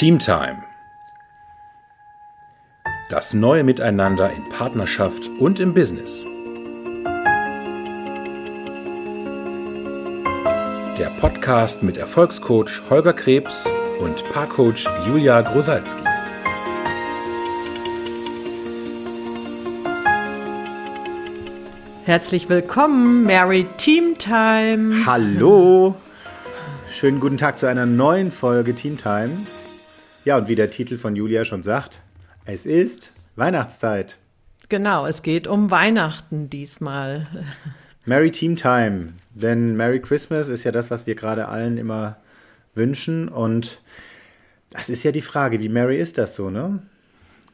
Teamtime. Das neue Miteinander in Partnerschaft und im Business. Der Podcast mit Erfolgscoach Holger Krebs und Paarcoach Julia Grosalski. Herzlich willkommen, Mary Team Time. Hallo. Schönen guten Tag zu einer neuen Folge Team Time. Ja, und wie der Titel von Julia schon sagt, es ist Weihnachtszeit. Genau, es geht um Weihnachten diesmal. Merry Team Time. Denn Merry Christmas ist ja das, was wir gerade allen immer wünschen. Und das ist ja die Frage, wie merry ist das so, ne?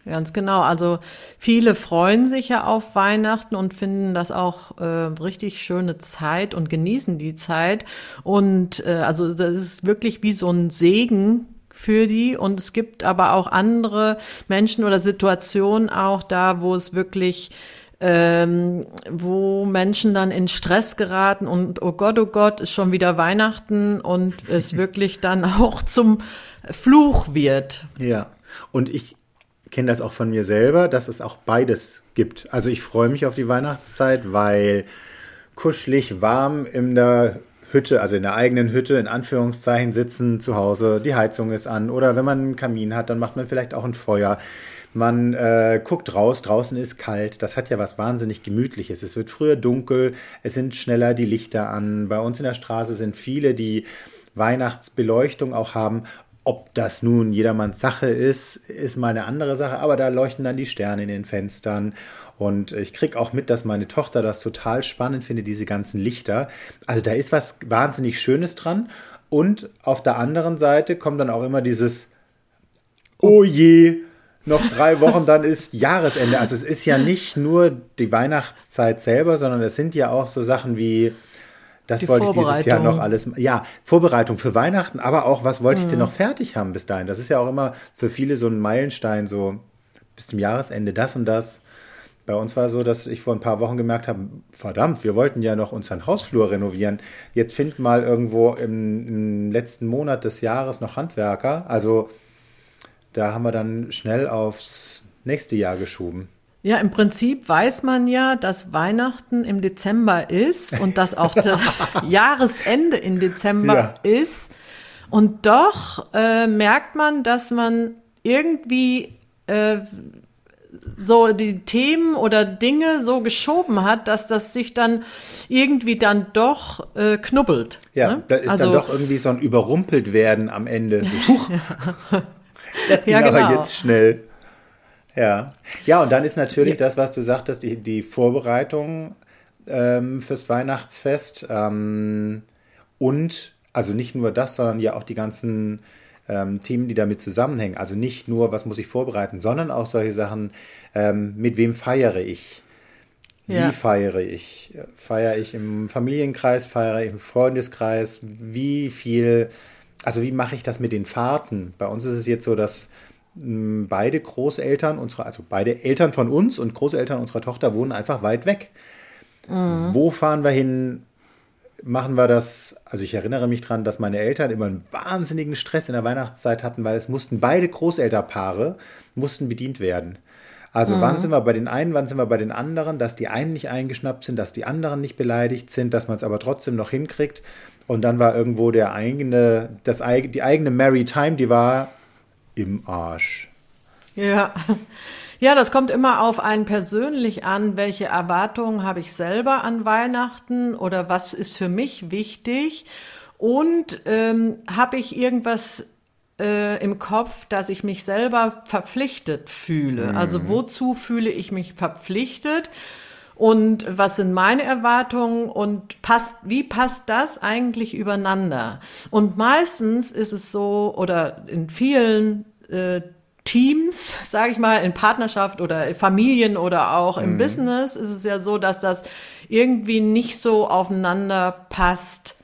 Ganz genau. Also viele freuen sich ja auf Weihnachten und finden das auch äh, richtig schöne Zeit und genießen die Zeit. Und äh, also das ist wirklich wie so ein Segen für die. Und es gibt aber auch andere Menschen oder Situationen auch da, wo es wirklich ähm, wo Menschen dann in Stress geraten und oh Gott, oh Gott, ist schon wieder Weihnachten und es wirklich dann auch zum Fluch wird. Ja, und ich kenne das auch von mir selber, dass es auch beides gibt. Also ich freue mich auf die Weihnachtszeit, weil kuschelig warm in der Hütte, also in der eigenen Hütte, in Anführungszeichen, sitzen zu Hause, die Heizung ist an oder wenn man einen Kamin hat, dann macht man vielleicht auch ein Feuer. Man äh, guckt raus, draußen ist kalt. Das hat ja was wahnsinnig Gemütliches. Es wird früher dunkel, es sind schneller die Lichter an. Bei uns in der Straße sind viele, die Weihnachtsbeleuchtung auch haben. Ob das nun jedermanns Sache ist, ist mal eine andere Sache, aber da leuchten dann die Sterne in den Fenstern. Und ich kriege auch mit, dass meine Tochter das total spannend findet, diese ganzen Lichter. Also da ist was wahnsinnig Schönes dran. Und auf der anderen Seite kommt dann auch immer dieses, oh je, noch drei Wochen, dann ist Jahresende. Also es ist ja nicht nur die Weihnachtszeit selber, sondern es sind ja auch so Sachen wie das die wollte ich dieses Jahr noch alles. Ja, Vorbereitung für Weihnachten, aber auch, was wollte ich denn mhm. noch fertig haben bis dahin? Das ist ja auch immer für viele so ein Meilenstein, so bis zum Jahresende das und das. Bei uns war so, dass ich vor ein paar Wochen gemerkt habe, verdammt, wir wollten ja noch unseren Hausflur renovieren. Jetzt finden mal irgendwo im, im letzten Monat des Jahres noch Handwerker. Also da haben wir dann schnell aufs nächste Jahr geschoben. Ja, im Prinzip weiß man ja, dass Weihnachten im Dezember ist und dass auch das Jahresende im Dezember ja. ist. Und doch äh, merkt man, dass man irgendwie äh, so die Themen oder Dinge so geschoben hat, dass das sich dann irgendwie dann doch äh, knubbelt. Ja, ne? da ist also, dann doch irgendwie so ein überrumpelt werden am Ende. Huch, das ging ja, genau. aber jetzt schnell. Ja. Ja, und dann ist natürlich ja. das, was du sagtest, die, die Vorbereitung ähm, fürs Weihnachtsfest ähm, und also nicht nur das, sondern ja auch die ganzen ähm, Themen, die damit zusammenhängen. Also nicht nur, was muss ich vorbereiten, sondern auch solche Sachen, ähm, mit wem feiere ich? Wie ja. feiere ich? Feiere ich im Familienkreis, feiere ich im Freundeskreis? Wie viel, also wie mache ich das mit den Fahrten? Bei uns ist es jetzt so, dass beide Großeltern, unsere, also beide Eltern von uns und Großeltern unserer Tochter wohnen einfach weit weg. Mhm. Wo fahren wir hin? Machen wir das? Also ich erinnere mich daran, dass meine Eltern immer einen wahnsinnigen Stress in der Weihnachtszeit hatten, weil es mussten beide Großelternpaare mussten bedient werden. Also mhm. wann sind wir bei den einen, wann sind wir bei den anderen, dass die einen nicht eingeschnappt sind, dass die anderen nicht beleidigt sind, dass man es aber trotzdem noch hinkriegt. Und dann war irgendwo der eigene, das, die eigene Merry Time, die war im Arsch. Ja. Ja, das kommt immer auf einen persönlich an, welche Erwartungen habe ich selber an Weihnachten oder was ist für mich wichtig und ähm, habe ich irgendwas äh, im Kopf, dass ich mich selber verpflichtet fühle. Mhm. Also wozu fühle ich mich verpflichtet? Und was sind meine Erwartungen und passt, wie passt das eigentlich übereinander? Und meistens ist es so, oder in vielen äh, Teams, sage ich mal, in Partnerschaft oder Familien oder auch im mhm. Business ist es ja so, dass das irgendwie nicht so aufeinander passt.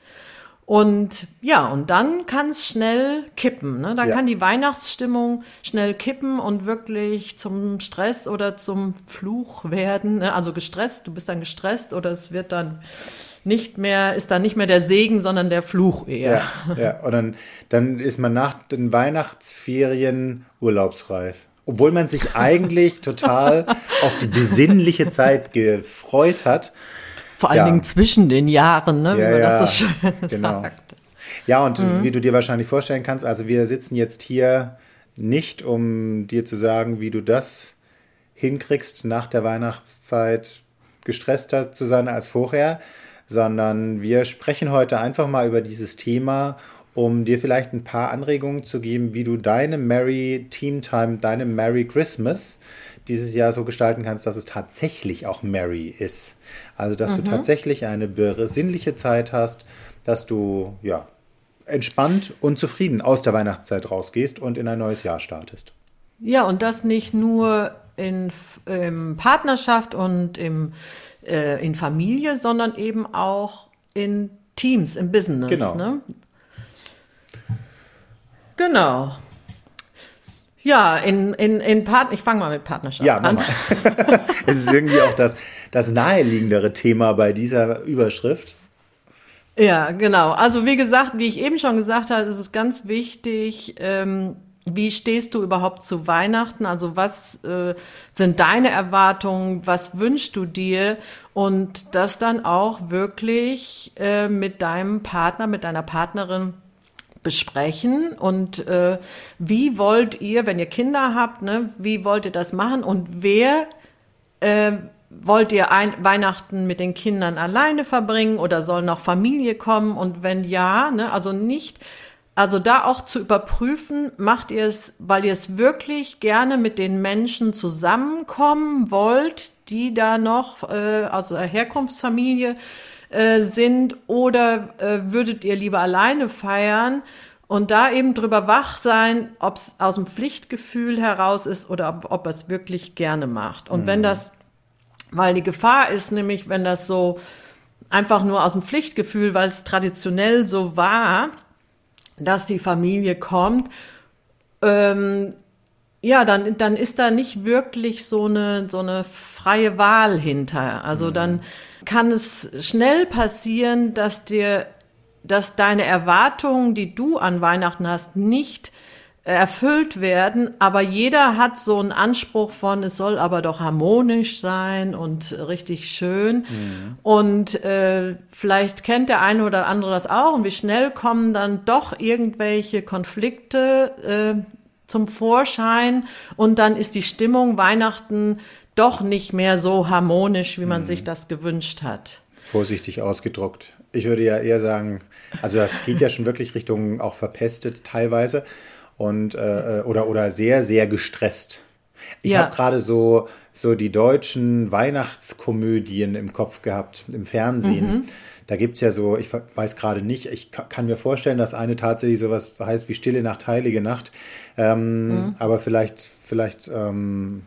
Und ja, und dann kann es schnell kippen. Ne? Dann ja. kann die Weihnachtsstimmung schnell kippen und wirklich zum Stress oder zum Fluch werden. Ne? Also gestresst, du bist dann gestresst oder es wird dann nicht mehr, ist dann nicht mehr der Segen, sondern der Fluch eher. Ja, ja. und dann, dann ist man nach den Weihnachtsferien urlaubsreif. Obwohl man sich eigentlich total auf die besinnliche Zeit gefreut hat. Vor allen Ja. Dingen zwischen den Jahren, ne? Ja, wie man ja, das so schön genau. sagt. Ja, und Mhm. wie du dir wahrscheinlich vorstellen kannst, also wir sitzen jetzt hier nicht, um dir zu sagen, wie du das hinkriegst, nach der Weihnachtszeit gestresster zu sein als vorher, sondern wir sprechen heute einfach mal über dieses Thema, um dir vielleicht ein paar Anregungen zu geben, wie du deine Merry Team Time, deine Merry Christmas dieses Jahr so gestalten kannst, dass es tatsächlich auch Merry ist. Also, dass du tatsächlich eine besinnliche Zeit hast, dass du, ja, entspannt und zufrieden aus der Weihnachtszeit rausgehst und in ein neues Jahr startest. Ja, und das nicht nur in ähm, Partnerschaft und im, äh, in Familie, sondern eben auch in Teams, im Business. Genau. Ne? Genau. Ja, in, in, in Part ich fange mal mit Partnerschaft Ja, an. nochmal. Es ist irgendwie auch das, das naheliegendere Thema bei dieser Überschrift. Ja, genau. Also wie gesagt, wie ich eben schon gesagt habe, ist es ganz wichtig, ähm, wie stehst du überhaupt zu Weihnachten? Also was äh, sind deine Erwartungen? Was wünschst du dir? Und das dann auch wirklich äh, mit deinem Partner, mit deiner Partnerin besprechen und äh, wie wollt ihr, wenn ihr Kinder habt, ne, wie wollt ihr das machen und wer äh, wollt ihr ein Weihnachten mit den Kindern alleine verbringen oder soll noch Familie kommen und wenn ja, ne, also nicht, also da auch zu überprüfen, macht ihr es, weil ihr es wirklich gerne mit den Menschen zusammenkommen wollt, die da noch, äh, also Herkunftsfamilie äh, sind oder äh, würdet ihr lieber alleine feiern? Und da eben drüber wach sein, ob es aus dem Pflichtgefühl heraus ist oder ob, ob er es wirklich gerne macht. Und wenn das weil die Gefahr ist nämlich, wenn das so einfach nur aus dem Pflichtgefühl, weil es traditionell so war, dass die Familie kommt, ähm, ja, dann, dann ist da nicht wirklich so eine, so eine freie Wahl hinter. Also dann kann es schnell passieren, dass dir, dass deine Erwartungen, die du an Weihnachten hast, nicht erfüllt werden, aber jeder hat so einen Anspruch von, es soll aber doch harmonisch sein und richtig schön. Und äh, vielleicht kennt der eine oder andere das auch und wie schnell kommen dann doch irgendwelche Konflikte äh, zum Vorschein und dann ist die Stimmung Weihnachten doch nicht mehr so harmonisch, wie man sich das gewünscht hat. Vorsichtig ausgedruckt. Ich würde ja eher sagen, also das geht ja schon wirklich Richtung auch verpestet teilweise und äh, oder oder sehr sehr gestresst. Ich Ja. habe gerade so so die deutschen Weihnachtskomödien im Kopf gehabt im Fernsehen. Da gibt's ja so, ich weiß gerade nicht, ich ka- kann mir vorstellen, dass eine tatsächlich sowas heißt wie Stille Nacht, Heilige Nacht. Ähm, Aber vielleicht, vielleicht ähm,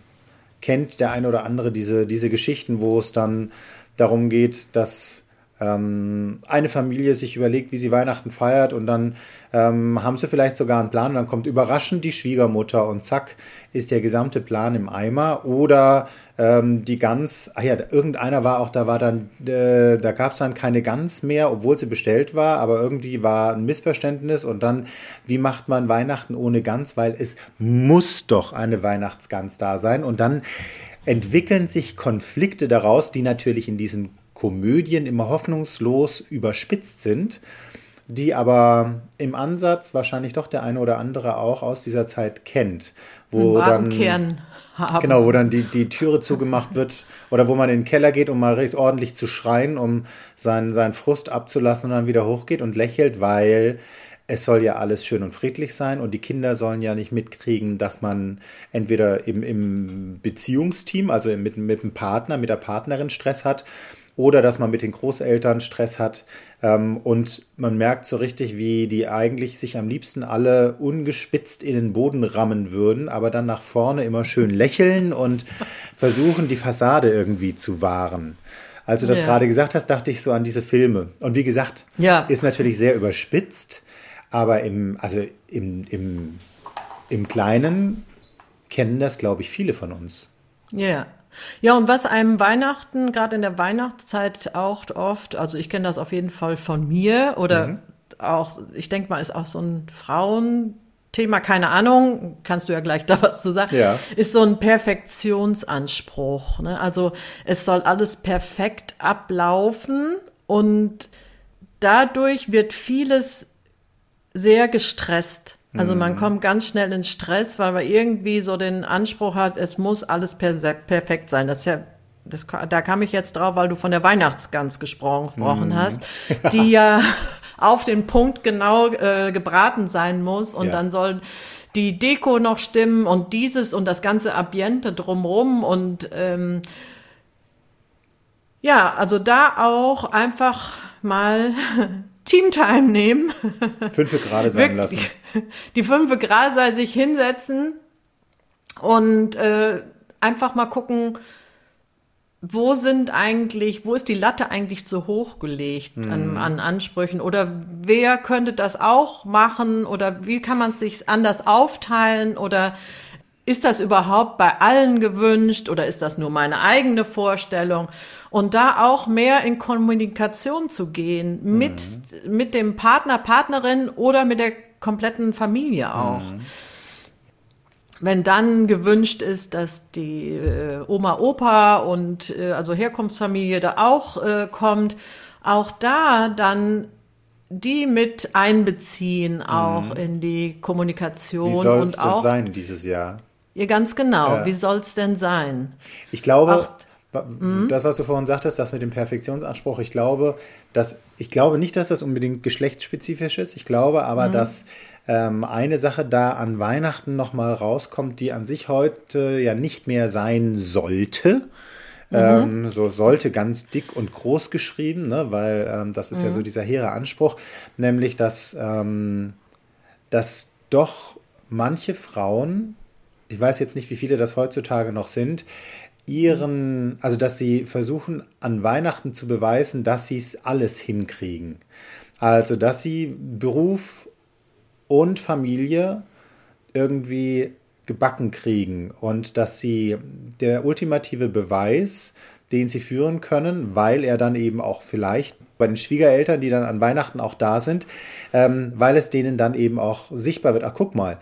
kennt der eine oder andere diese, diese Geschichten, wo es dann darum geht, dass ähm, eine Familie sich überlegt, wie sie Weihnachten feiert und dann ähm, haben sie vielleicht sogar einen Plan und dann kommt überraschend die Schwiegermutter und zack ist der gesamte Plan im Eimer. Oder ähm, die Gans, ach ja, irgendeiner war auch, da war dann, äh, da gab es dann keine Gans mehr, obwohl sie bestellt war, aber irgendwie war ein Missverständnis und dann, wie macht man Weihnachten ohne Gans, weil es muss doch eine Weihnachtsgans da sein und dann entwickeln sich Konflikte daraus, die natürlich in diesen Komödien immer hoffnungslos überspitzt sind, die aber im Ansatz wahrscheinlich doch der eine oder andere auch aus dieser Zeit kennt, wo dann haben. Genau, wo dann die, die Türe zugemacht wird oder wo man in den Keller geht, um mal recht ordentlich zu schreien, um seinen, seinen Frust abzulassen und dann wieder hochgeht und lächelt, weil es soll ja alles schön und friedlich sein und die Kinder sollen ja nicht mitkriegen, dass man entweder im, im Beziehungsteam, also mit, mit dem Partner, mit der Partnerin Stress hat oder dass man mit den Großeltern Stress hat. Ähm, und man merkt so richtig, wie die eigentlich sich am liebsten alle ungespitzt in den Boden rammen würden, aber dann nach vorne immer schön lächeln und versuchen, die Fassade irgendwie zu wahren. Als du das Ja. gerade gesagt hast, dachte ich so an diese Filme. Und wie gesagt, Ja. ist natürlich sehr überspitzt, aber im, also im, im, im Kleinen kennen das, glaube ich, viele von uns. Ja. Ja, und was einem Weihnachten, gerade in der Weihnachtszeit auch oft, also ich kenne das auf jeden Fall von mir oder mhm. auch, ich denke mal, ist auch so ein Frauenthema, keine Ahnung, kannst du ja gleich da was zu sagen, ja. ist so ein Perfektionsanspruch. Ne? Also es soll alles perfekt ablaufen und dadurch wird vieles sehr gestresst. Also man mhm. kommt ganz schnell in Stress, weil man irgendwie so den Anspruch hat, es muss alles perfekt sein. Das ist ja, das, da kam ich jetzt drauf, weil du von der Weihnachtsgans gesprochen mm. hast, die ja auf den Punkt genau äh, gebraten sein muss und ja. dann soll die Deko noch stimmen und dieses und das ganze Ambiente drumrum und ähm, ja, also da auch einfach mal Teamtime nehmen. Fünfe gerade sein lassen. Die fünfe gerade sei sich hinsetzen und äh, einfach mal gucken, wo sind eigentlich, wo ist die Latte eigentlich zu hoch gelegt mhm. an, an, Ansprüchen? Oder wer könnte das auch machen? Oder wie kann man es sich anders aufteilen? Oder ist das überhaupt bei allen gewünscht oder ist das nur meine eigene Vorstellung? Und da auch mehr in Kommunikation zu gehen mit, mhm. mit dem Partner, Partnerin oder mit der kompletten Familie auch. Mhm. Wenn dann gewünscht ist, dass die äh, Oma, Opa und äh, also Herkunftsfamilie da auch äh, kommt, auch da dann die mit einbeziehen auch mhm. in die Kommunikation Wie soll es auch sein dieses Jahr? Ja, ganz genau. Ja. Wie soll es denn sein? Ich glaube, Auch, mhm. das, was du vorhin sagtest, das mit dem Perfektionsanspruch, ich glaube, dass, ich glaube nicht, dass das unbedingt geschlechtsspezifisch ist. Ich glaube aber, mhm. dass ähm, eine Sache da an Weihnachten nochmal rauskommt, die an sich heute ja nicht mehr sein sollte. Mhm. Ähm, so sollte ganz dick und groß geschrieben, ne? weil ähm, das ist mhm. ja so dieser hehre Anspruch, nämlich dass, ähm, dass doch manche Frauen ich weiß jetzt nicht, wie viele das heutzutage noch sind, ihren, also dass sie versuchen an Weihnachten zu beweisen, dass sie es alles hinkriegen. Also dass sie Beruf und Familie irgendwie gebacken kriegen und dass sie der ultimative Beweis, den sie führen können, weil er dann eben auch vielleicht bei den Schwiegereltern, die dann an Weihnachten auch da sind, ähm, weil es denen dann eben auch sichtbar wird, ach guck mal,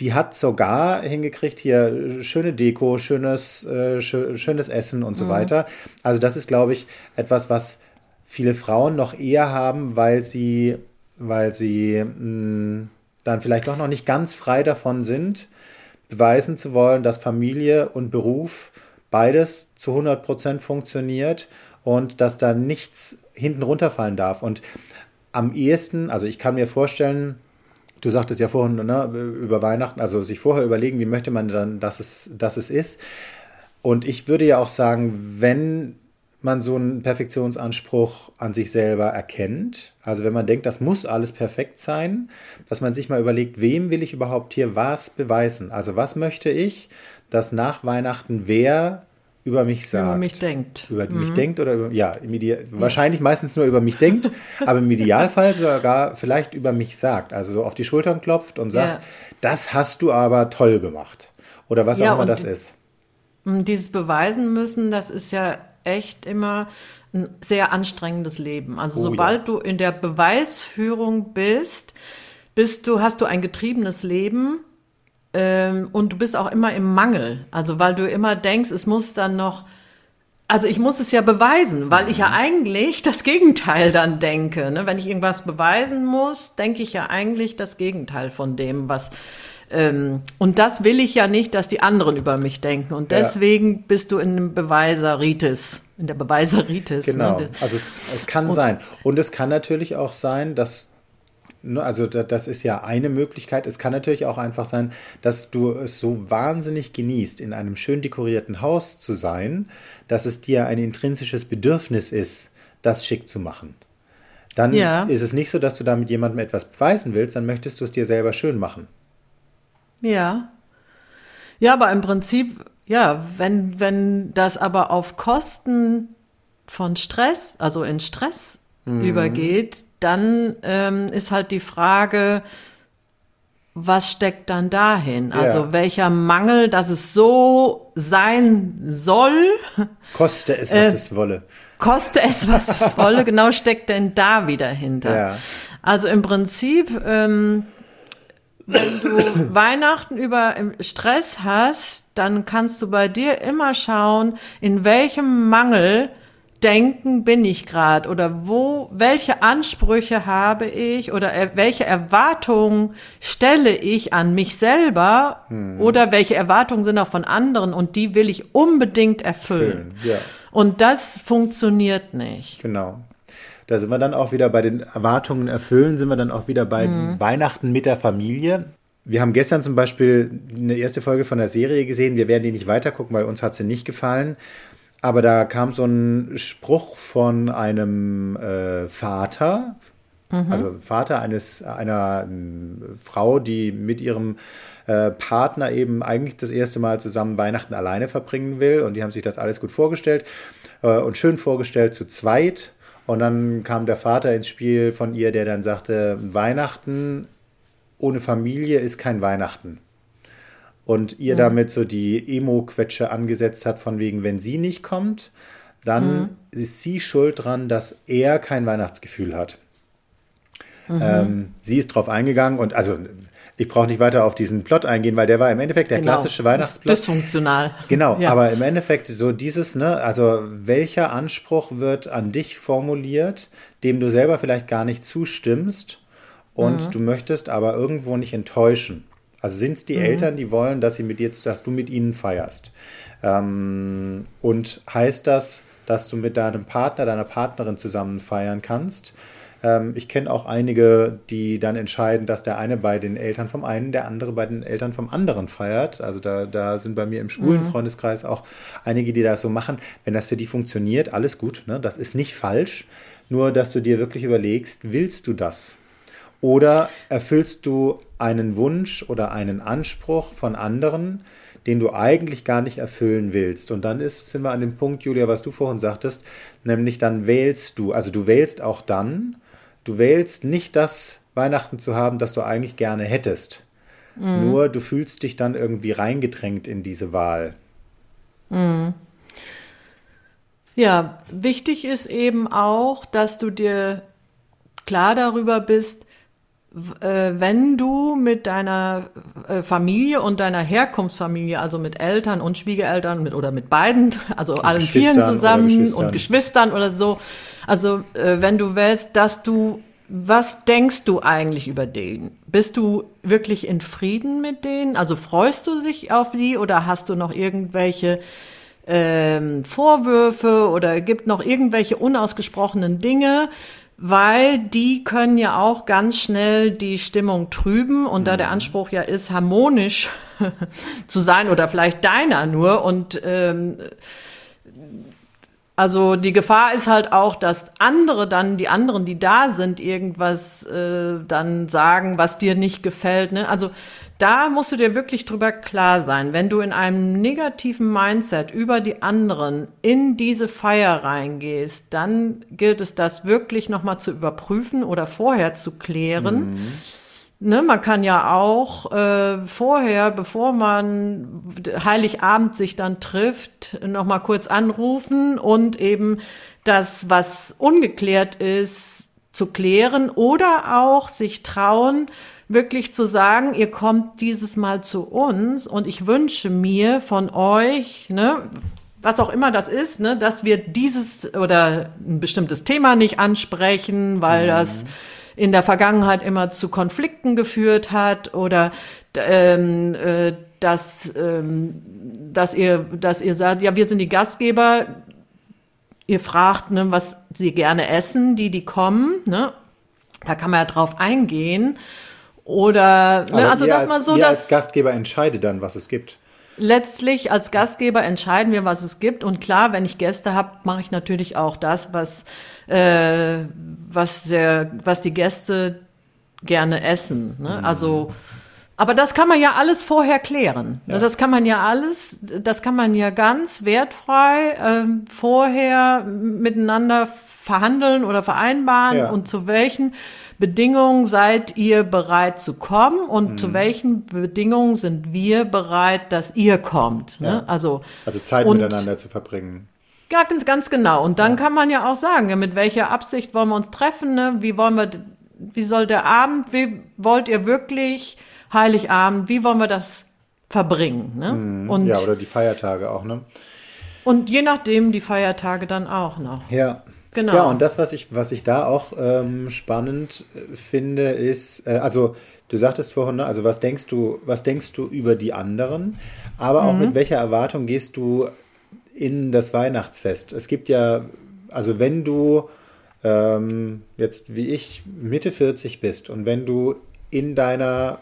die hat sogar hingekriegt, hier schöne Deko, schönes, äh, schönes Essen und so mhm. weiter. Also das ist, glaube ich, etwas, was viele Frauen noch eher haben, weil sie, weil sie mh, hm, dann vielleicht doch noch nicht ganz frei davon sind, beweisen zu wollen, dass Familie und Beruf beides zu 100 Prozent funktioniert und dass da nichts hinten runterfallen darf. Und am ehesten, also ich kann mir vorstellen, Du sagtest ja vorhin ne, über Weihnachten, also sich vorher überlegen, wie möchte man dann, dass es, dass es ist. Und ich würde ja auch sagen, wenn man so einen Perfektionsanspruch an sich selber erkennt, also wenn man denkt, das muss alles perfekt sein, dass man sich mal überlegt, wem will ich überhaupt hier was beweisen? Also was möchte ich, dass nach Weihnachten wer über mich sagt. Über mich denkt. Über mhm. mich denkt oder über, ja, ja, wahrscheinlich meistens nur über mich denkt, aber im Idealfall sogar vielleicht über mich sagt. Also so auf die Schultern klopft und sagt, ja. das hast du aber toll gemacht. Oder was ja, auch immer das ist. Dieses Beweisen müssen, das ist ja echt immer ein sehr anstrengendes Leben. Also oh, sobald du in der Beweisführung bist, bist du, hast du ein getriebenes Leben ähm, und du bist auch immer im Mangel. Also weil du immer denkst, es muss dann noch, also ich muss es ja beweisen, weil ich ja mhm. eigentlich das Gegenteil dann denke. Ne? Wenn ich irgendwas beweisen muss, denke ich ja eigentlich das Gegenteil von dem, was ähm, und das will ich ja nicht, dass die anderen über mich denken. Und deswegen ja. bist du in einem Beweiseritis, in der Beweiseritis. Ne? Genau. Ne? Also es, es kann und, sein. Und es kann natürlich auch sein, dass also das ist ja eine Möglichkeit. Es kann natürlich auch einfach sein, dass du es so wahnsinnig genießt, in einem schön dekorierten Haus zu sein, dass es dir ein intrinsisches Bedürfnis ist, das schick zu machen. Dann ja. ist es nicht so, dass du damit jemandem etwas beweisen willst, dann möchtest du es dir selber schön machen. Ja. Ja, aber im Prinzip, ja, wenn, wenn das aber auf Kosten von Stress, also in Stress mhm. übergeht, dann ähm, ist halt die Frage, was steckt dann dahin? Ja. Also welcher Mangel, dass es so sein soll, Koste es, was Äh, es wolle. koste es, was es wolle, genau steckt denn da wieder hinter? Ja. Also im Prinzip, ähm, wenn du Weihnachten über im Stress hast, dann kannst du bei dir immer schauen, in welchem Mangel denken bin ich gerade oder wo, welche Ansprüche habe ich oder er, welche Erwartungen stelle ich an mich selber oder welche Erwartungen sind auch von anderen und die will ich unbedingt erfüllen. Ja. Und das funktioniert nicht. Genau. Da sind wir dann auch wieder bei den Erwartungen erfüllen, sind wir dann auch wieder bei Weihnachten mit der Familie. Wir haben gestern zum Beispiel eine erste Folge von der Serie gesehen. Wir werden die nicht weitergucken, weil uns hat sie nicht gefallen. Aber da kam so ein Spruch von einem äh, Vater, also Vater eines einer ähm, Frau, die mit ihrem äh, Partner eben eigentlich das erste Mal zusammen Weihnachten alleine verbringen will. Und die haben sich das alles gut vorgestellt äh, und schön vorgestellt zu zweit. Und dann kam der Vater ins Spiel von ihr, der dann sagte, Weihnachten ohne Familie ist kein Weihnachten. Und ihr damit so die Emo-Quetsche angesetzt hat, von wegen, wenn sie nicht kommt, dann ist sie schuld dran, dass er kein Weihnachtsgefühl hat. Ähm, sie ist drauf eingegangen und also ich brauche nicht weiter auf diesen Plot eingehen, weil der war im Endeffekt der Genau. klassische Ist Weihnachtsplot. Dysfunktional. Genau, Ja. aber im Endeffekt so dieses, ne, also welcher Anspruch wird an dich formuliert, dem du selber vielleicht gar nicht zustimmst und Mhm. du möchtest aber irgendwo nicht enttäuschen. Also sind es die Eltern, die wollen, dass sie mit dir, dass du mit ihnen feierst. Ähm, und heißt das, dass du mit deinem Partner, deiner Partnerin zusammen feiern kannst? Ähm, ich kenne auch einige, die dann entscheiden, dass der eine bei den Eltern vom einen, der andere bei den Eltern vom anderen feiert. Also da, da sind bei mir im schwulen Freundeskreis auch einige, die das so machen. Wenn das für die funktioniert, alles gut. Ne? Das ist nicht falsch. Nur, dass du dir wirklich überlegst, willst du das? Oder erfüllst du einen Wunsch oder einen Anspruch von anderen, den du eigentlich gar nicht erfüllen willst? Und dann ist, sind wir an dem Punkt, Julia, was du vorhin sagtest, nämlich dann wählst du, also du wählst auch dann, du wählst nicht das Weihnachten zu haben, das du eigentlich gerne hättest. Nur du fühlst dich dann irgendwie reingedrängt in diese Wahl. Ja, wichtig ist eben auch, dass du dir klar darüber bist, wenn du mit deiner äh, Familie und deiner Herkunftsfamilie, also mit Eltern und Schwiegereltern mit, oder mit beiden, also allen vieren zusammen Geschwistern. und Geschwistern oder so, also äh, wenn du wählst, dass du, was denkst du eigentlich über den? Bist du wirklich in Frieden mit denen? Also freust du dich auf die oder hast du noch irgendwelche ähm, Vorwürfe oder gibt noch irgendwelche unausgesprochenen Dinge, weil die können ja auch ganz schnell die Stimmung trüben und da der Anspruch ja ist, harmonisch zu sein oder vielleicht deiner nur und ähm, also die Gefahr ist halt auch, dass andere dann, die anderen, die da sind, irgendwas äh, dann sagen, was dir nicht gefällt. Ne? Also da musst du dir wirklich drüber klar sein. Wenn du in einem negativen Mindset über die anderen in diese Feier reingehst, dann gilt es, das wirklich nochmal zu überprüfen oder vorher zu klären. Ne, man kann ja auch äh, vorher, bevor man Heiligabend sich dann trifft, noch mal kurz anrufen und eben das, was ungeklärt ist, zu klären oder auch sich trauen, wirklich zu sagen, ihr kommt dieses Mal zu uns und ich wünsche mir von euch, ne, was auch immer das ist, ne, dass wir dieses oder ein bestimmtes Thema nicht ansprechen, weil das in der Vergangenheit immer zu Konflikten geführt hat oder ähm, äh, dass, ähm, dass, ihr, dass ihr sagt, ja, wir sind die Gastgeber, ihr fragt, ne, was sie gerne essen, die, die kommen, ne? Da kann man ja drauf eingehen. Oder, ne, also, dass als, man so ihr das als Gastgeber entscheidet dann, was es gibt. Letztlich als Gastgeber entscheiden wir, was es gibt. Und klar, wenn ich Gäste habe, mache ich natürlich auch das, was, äh, was, der, was die Gäste gerne essen. Ne? Also Aber das kann man ja alles vorher klären. Ja. Das kann man ja alles, das kann man ja ganz wertfrei äh, vorher miteinander verhandeln oder vereinbaren ja. und zu welchen Bedingungen seid ihr bereit zu kommen und mhm. zu welchen Bedingungen sind wir bereit, dass ihr kommt. Ne? Ja. Also, also Zeit miteinander zu verbringen. Ja, ganz, ganz genau. Und dann ja. kann man ja auch sagen, ja, mit welcher Absicht wollen wir uns treffen, ne? wie wollen wir, wie soll der Abend, wie wollt ihr wirklich Heiligabend, wie wollen wir das verbringen? Ne? Mhm. Und, ja, oder die Feiertage auch, ne? Und je nachdem die Feiertage dann auch noch. Ja. Genau. Ja, und das, was ich, was ich da auch ähm, spannend äh, finde, ist, äh, also du sagtest vorhin, ne, also was denkst du, was denkst du über die anderen, aber auch mhm. mit welcher Erwartung gehst du in das Weihnachtsfest? Es gibt ja, also wenn du ähm, jetzt wie ich Mitte 40 bist und wenn du in deiner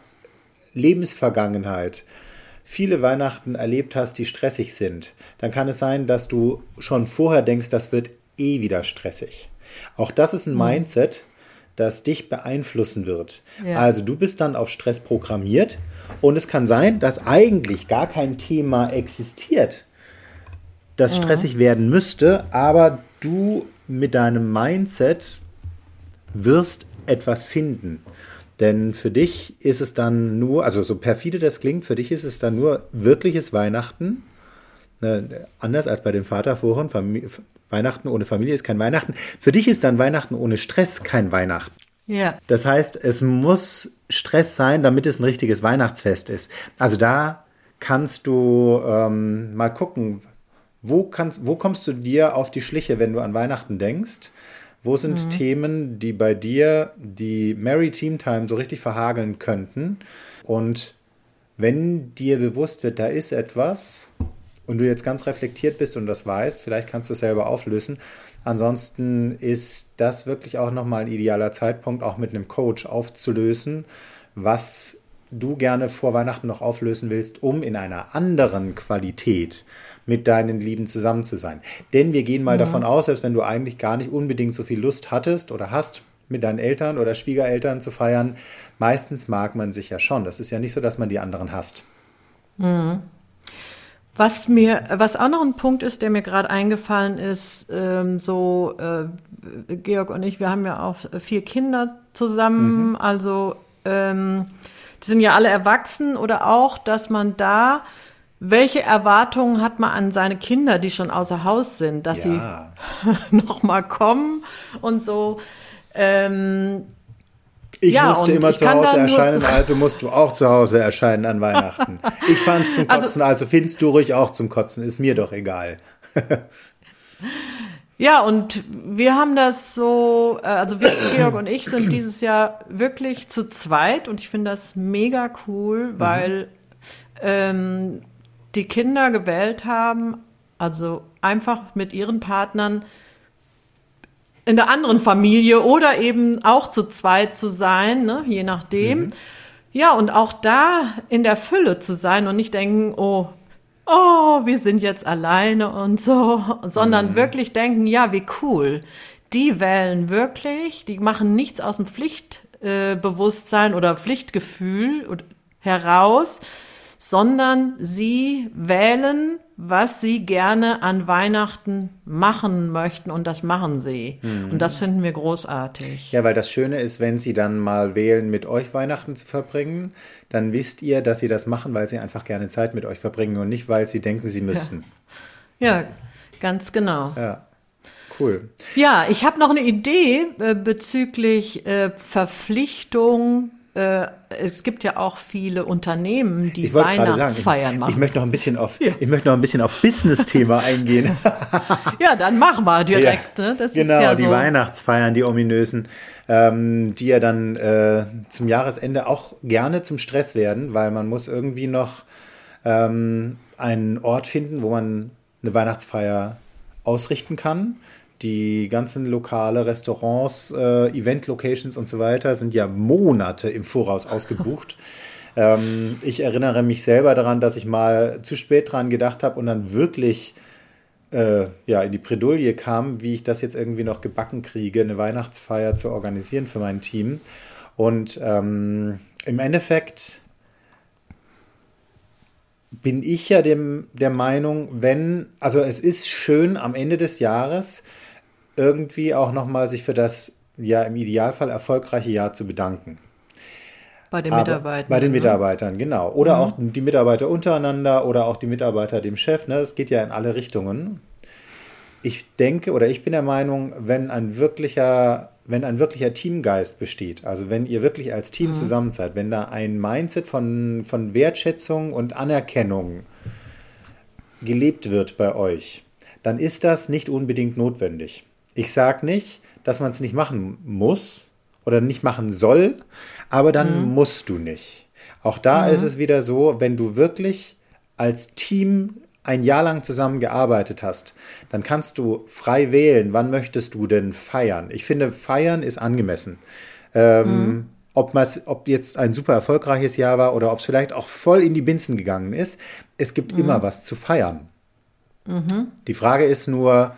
Lebensvergangenheit viele Weihnachten erlebt hast, die stressig sind, dann kann es sein, dass du schon vorher denkst, das wird eh wieder stressig. Auch das ist ein mhm. Mindset, das dich beeinflussen wird. Ja. Also du bist dann auf Stress programmiert und es kann sein, dass eigentlich gar kein Thema existiert, das mhm. stressig werden müsste, aber du mit deinem Mindset wirst etwas finden. Denn für dich ist es dann nur, also so perfide das klingt, für dich ist es dann nur wirkliches Weihnachten. Ne, anders als bei dem Vater vorhin, Familie, Weihnachten ohne Familie ist kein Weihnachten. Für dich ist dann Weihnachten ohne Stress kein Weihnachten. Ja. Das heißt, es muss Stress sein, damit es ein richtiges Weihnachtsfest ist. Also da kannst du ähm, mal gucken, wo, kannst, wo kommst du dir auf die Schliche, wenn du an Weihnachten denkst? Wo sind mhm. Themen, die bei dir die Merry Team Time so richtig verhageln könnten? Und wenn dir bewusst wird, da ist etwas und du jetzt ganz reflektiert bist und das weißt, vielleicht kannst du es selber auflösen. Ansonsten ist das wirklich auch nochmal ein idealer Zeitpunkt, auch mit einem Coach aufzulösen, was du gerne vor Weihnachten noch auflösen willst, um in einer anderen Qualität mit deinen Lieben zusammen zu sein. Denn wir gehen mal mhm. davon aus, selbst wenn du eigentlich gar nicht unbedingt so viel Lust hattest oder hast, mit deinen Eltern oder Schwiegereltern zu feiern, meistens mag man sich ja schon. Das ist ja nicht so, dass man die anderen hasst. Mhm. Was mir, was auch noch ein Punkt ist, der mir gerade eingefallen ist, ähm, so äh, Georg und ich, wir haben ja auch vier Kinder zusammen, mhm. also ähm, die sind ja alle erwachsen oder auch, dass man da welche Erwartungen hat man an seine Kinder, die schon außer Haus sind, dass ja. sie noch mal kommen und so? Ähm, ich ja, musste immer zu Hause erscheinen, also musst du auch zu Hause erscheinen an Weihnachten. ich fand es zum also Kotzen, also, also findest du ruhig auch zum Kotzen, ist mir doch egal. Ja, und wir haben das so, äh, also wir, Georg und ich sind dieses Jahr wirklich zu zweit und ich finde das mega cool, mhm. weil mhm. ähm, die Kinder gewählt haben, also einfach mit ihren Partnern in der anderen Familie oder eben auch zu zweit zu sein, ne, je nachdem. Mhm. Ja, und auch da in der Fülle zu sein und nicht denken, oh, oh, wir sind jetzt alleine und so, sondern mhm. wirklich denken, ja, wie cool. Die wählen wirklich, die machen nichts aus dem Pflichtbewusstsein oder Pflichtgefühl heraus, sondern sie wählen, was sie gerne an Weihnachten machen möchten und das machen sie. Mhm. Und das finden wir großartig. Ja, weil das Schöne ist, wenn sie dann mal wählen, mit euch Weihnachten zu verbringen, dann wisst ihr, dass sie das machen, weil sie einfach gerne Zeit mit euch verbringen und nicht, weil sie denken, sie müssen. Ja, ja ganz genau. Ja. Cool. Ja, ich habe noch eine Idee äh, bezüglich äh, Verpflichtung äh, es gibt ja auch viele Unternehmen, die Weihnachtsfeiern ich, machen. Ich möchte noch ein bisschen auf, ja. ich möchte noch ein bisschen auf Business-Thema eingehen. ja, dann mach mal direkt. Ja, ne? das genau, ja die so. Weihnachtsfeiern, die ominösen, ähm, die ja dann äh, zum Jahresende auch gerne zum Stress werden, weil man muss irgendwie noch ähm, einen Ort finden, wo man eine Weihnachtsfeier ausrichten kann. Die ganzen Lokale, Restaurants, äh, Event-Locations und so weiter sind ja Monate im Voraus ausgebucht. ähm, ich erinnere mich selber daran, dass ich mal zu spät dran gedacht habe und dann wirklich äh, ja, in die Bredouille kam, wie ich das jetzt irgendwie noch gebacken kriege, eine Weihnachtsfeier zu organisieren für mein Team. Und ähm, im Endeffekt bin ich ja dem, der Meinung, wenn, also es ist schön am Ende des Jahres irgendwie auch nochmal sich für das ja im Idealfall erfolgreiche Jahr zu bedanken. Bei den Mitarbeitern. Bei den ne? Mitarbeitern, genau. Oder mhm. auch die Mitarbeiter untereinander oder auch die Mitarbeiter dem Chef. Ne? Das geht ja in alle Richtungen. Ich denke oder ich bin der Meinung, wenn ein wirklicher, wenn ein wirklicher Teamgeist besteht, also wenn ihr wirklich als Team mhm. zusammen seid, wenn da ein Mindset von, von Wertschätzung und Anerkennung gelebt wird bei euch, dann ist das nicht unbedingt notwendig. Ich sage nicht, dass man es nicht machen muss oder nicht machen soll, aber dann mhm. musst du nicht. Auch da mhm. ist es wieder so, wenn du wirklich als Team ein Jahr lang zusammengearbeitet hast, dann kannst du frei wählen, wann möchtest du denn feiern. Ich finde, feiern ist angemessen. Ähm, mhm. ob, ob jetzt ein super erfolgreiches Jahr war oder ob es vielleicht auch voll in die Binsen gegangen ist, es gibt mhm. immer was zu feiern. Mhm. Die Frage ist nur,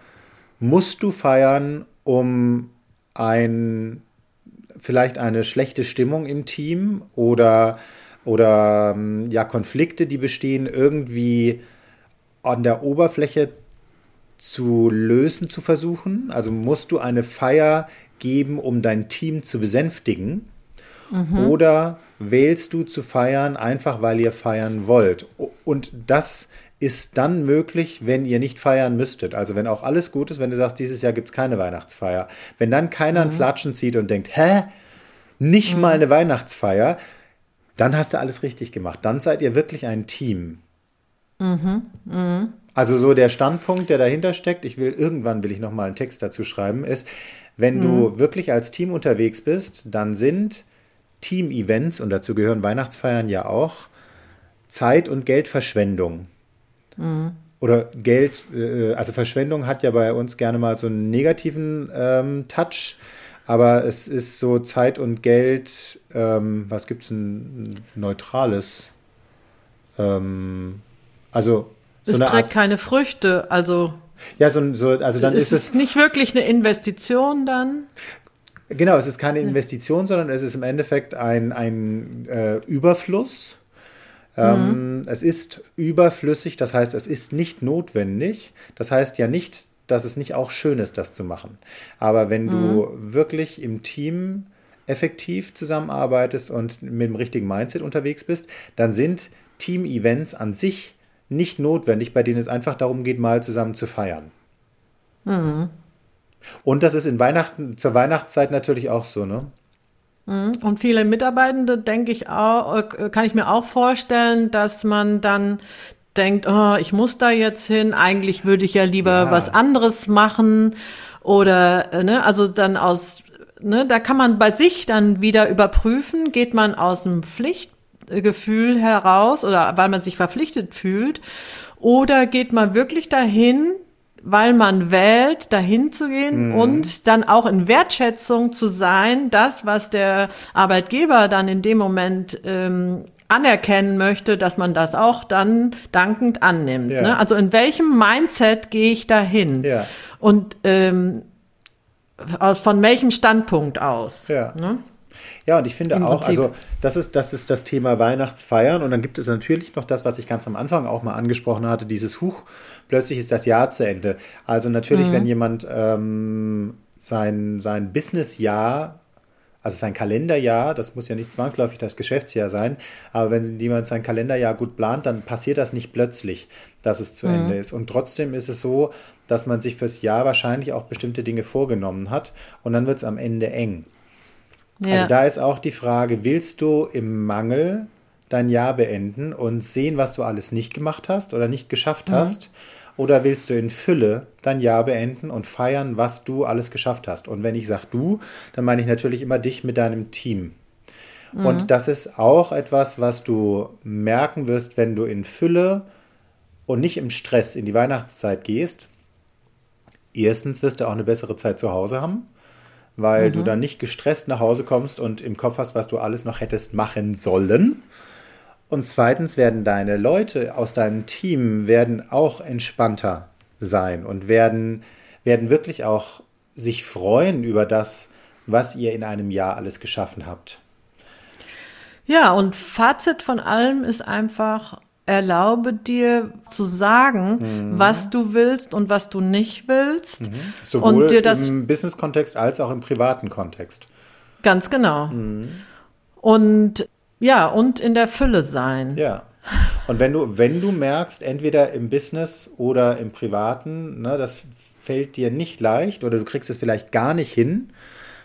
musst du feiern, um ein vielleicht eine schlechte Stimmung im Team oder, oder ähm, ja, Konflikte, die bestehen, irgendwie an der Oberfläche zu lösen zu versuchen? Also musst du eine Feier geben, um dein Team zu besänftigen? Mhm. Oder wählst du zu feiern, einfach weil ihr feiern wollt? Und das ist dann möglich, wenn ihr nicht feiern müsstet. Also wenn auch alles gut ist, wenn du sagst, dieses Jahr gibt es keine Weihnachtsfeier. Wenn dann keiner mhm. ein Flatschen zieht und denkt, hä, nicht mhm. mal eine Weihnachtsfeier, dann hast du alles richtig gemacht. Dann seid ihr wirklich ein Team. Mhm. Mhm. Also so der Standpunkt, der dahinter steckt, ich will irgendwann will ich noch mal einen Text dazu schreiben, ist, wenn du mhm. wirklich als Team unterwegs bist, dann sind Team-Events und dazu gehören Weihnachtsfeiern ja auch Zeit und Geldverschwendung. Mhm. Oder Geld, äh, also Verschwendung hat ja bei uns gerne mal so einen negativen ähm, Touch, aber es ist so Zeit und Geld, ähm, was gibt es ein neutrales? Ähm, also. So es trägt Art, keine Früchte, also. Ja, so, so also dann ist, ist es. ist nicht wirklich eine Investition dann. Genau, es ist keine Investition, sondern es ist im Endeffekt ein, ein äh, Überfluss ähm, mhm. Es ist überflüssig, das heißt, es ist nicht notwendig. Das heißt ja nicht, dass es nicht auch schön ist, das zu machen. Aber wenn mhm. du wirklich im Team effektiv zusammenarbeitest und mit dem richtigen Mindset unterwegs bist, dann sind Team-Events an sich nicht notwendig, bei denen es einfach darum geht, mal zusammen zu feiern. Mhm. Und das ist in Weihnachten, zur Weihnachtszeit natürlich auch so, ne? Mhm. Und viele Mitarbeitende, denke ich auch, äh, kann ich mir auch vorstellen, dass man dann denkt, oh, ich muss da jetzt hin, eigentlich würde ich ja lieber ja. was anderes machen oder, äh, ne, also dann aus, ne, da kann man bei sich dann wieder überprüfen, geht man aus dem Pflichtgefühl heraus oder weil man sich verpflichtet fühlt oder geht man wirklich dahin, weil man wählt, dahin zu gehen mhm. und dann auch in Wertschätzung zu sein, das, was der Arbeitgeber dann in dem Moment ähm, anerkennen möchte, dass man das auch dann dankend annimmt. Ja. Ne? Also in welchem Mindset gehe ich dahin? Ja. Und ähm, aus von welchem Standpunkt aus? Ja. Ne? Ja, und ich finde Im auch, Prinzip. also das ist, das ist das Thema Weihnachtsfeiern. Und dann gibt es natürlich noch das, was ich ganz am Anfang auch mal angesprochen hatte, dieses Huch, plötzlich ist das Jahr zu Ende. Also natürlich, mhm. wenn jemand ähm, sein, sein Businessjahr also sein Kalenderjahr, das muss ja nicht zwangsläufig das Geschäftsjahr sein, aber wenn jemand sein Kalenderjahr gut plant, dann passiert das nicht plötzlich, dass es zu mhm. Ende ist. Und trotzdem ist es so, dass man sich fürs Jahr wahrscheinlich auch bestimmte Dinge vorgenommen hat und dann wird es am Ende eng. Ja. Also da ist auch die Frage, willst du im Mangel dein Jahr beenden und sehen, was du alles nicht gemacht hast oder nicht geschafft mhm. hast? Oder willst du in Fülle dein Jahr beenden und feiern, was du alles geschafft hast? Und wenn ich sage du, dann meine ich natürlich immer dich mit deinem Team. Mhm. Und das ist auch etwas, was du merken wirst, wenn du in Fülle und nicht im Stress in die Weihnachtszeit gehst. Erstens wirst du auch eine bessere Zeit zu Hause haben weil mhm. du dann nicht gestresst nach Hause kommst und im Kopf hast, was du alles noch hättest machen sollen. Und zweitens werden deine Leute aus deinem Team werden auch entspannter sein und werden, werden wirklich auch sich freuen über das, was ihr in einem Jahr alles geschaffen habt. Ja, und Fazit von allem ist einfach, erlaube dir zu sagen, Mhm. was du willst und was du nicht willst. Sowohl und dir das im Business-Kontext als auch im privaten Kontext. ganz genau. Mhm. Und ja, und in der Fülle sein. Ja. Und wenn du, wenn du merkst, entweder im Business oder im Privaten, ne, das fällt dir nicht leicht oder du kriegst es vielleicht gar nicht hin,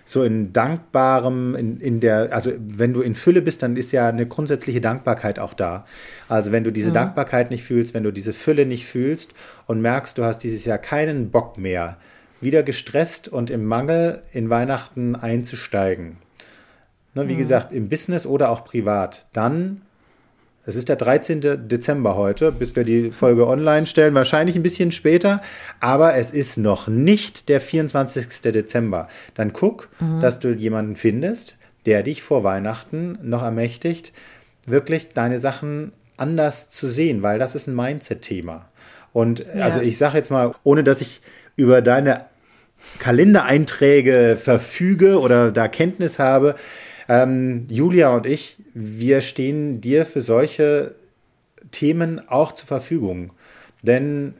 so in dankbarem, in, in der, also wenn du in Fülle bist, dann ist ja eine grundsätzliche Dankbarkeit auch da. Also wenn du diese Dankbarkeit nicht fühlst, wenn du diese Fülle nicht fühlst und merkst, du hast dieses Jahr keinen Bock mehr, wieder gestresst und im Mangel in Weihnachten einzusteigen, ne, wie gesagt, im Business oder auch privat, dann es ist der 13. Dezember heute, bis wir die Folge online stellen, wahrscheinlich ein bisschen später, aber es ist noch nicht der 24. Dezember. Dann guck, dass du jemanden findest, der dich vor Weihnachten noch ermächtigt, wirklich deine Sachen anders zu sehen, weil das ist ein Mindset-Thema. Und Ja. also ich sage jetzt mal, ohne dass ich über deine Kalendereinträge verfüge oder da Kenntnis habe. Ähm, Julia und ich, wir stehen dir für solche Themen auch zur Verfügung. Denn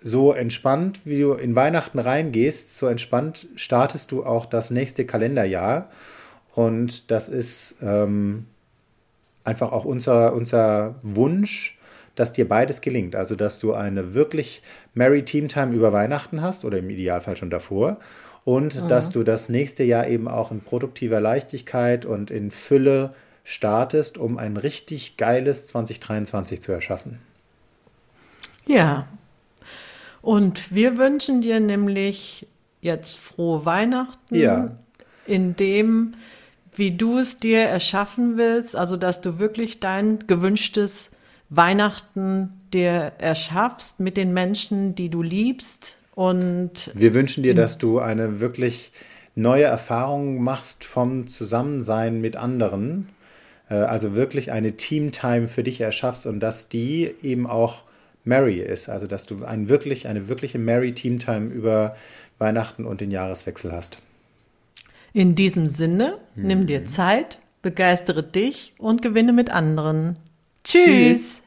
so entspannt, wie du in Weihnachten reingehst, so entspannt startest du auch das nächste Kalenderjahr. Und das ist ähm, einfach auch unser, unser Wunsch, dass dir beides gelingt. Also, dass du eine wirklich Merry Team Time über Weihnachten hast oder im Idealfall schon davor. Und dass du das nächste Jahr eben auch in produktiver Leichtigkeit und in Fülle startest, um ein richtig geiles 2023 zu erschaffen. Ja. Und wir wünschen dir nämlich jetzt frohe Weihnachten. Ja. In dem, wie du es dir erschaffen willst, also dass du wirklich dein gewünschtes Weihnachten dir erschaffst mit den Menschen, die du liebst. Und Wir wünschen dir, dass du eine wirklich neue Erfahrung machst vom Zusammensein mit anderen. Äh, Also wirklich eine Teamtime für dich erschaffst und dass die eben auch merry ist. Also dass du ein wirklich, eine wirkliche merry Teamtime über Weihnachten und den Jahreswechsel hast. in diesem Sinne, nimm dir Zeit, begeistere dich und gewinne mit anderen. Tschüss. Tschüss.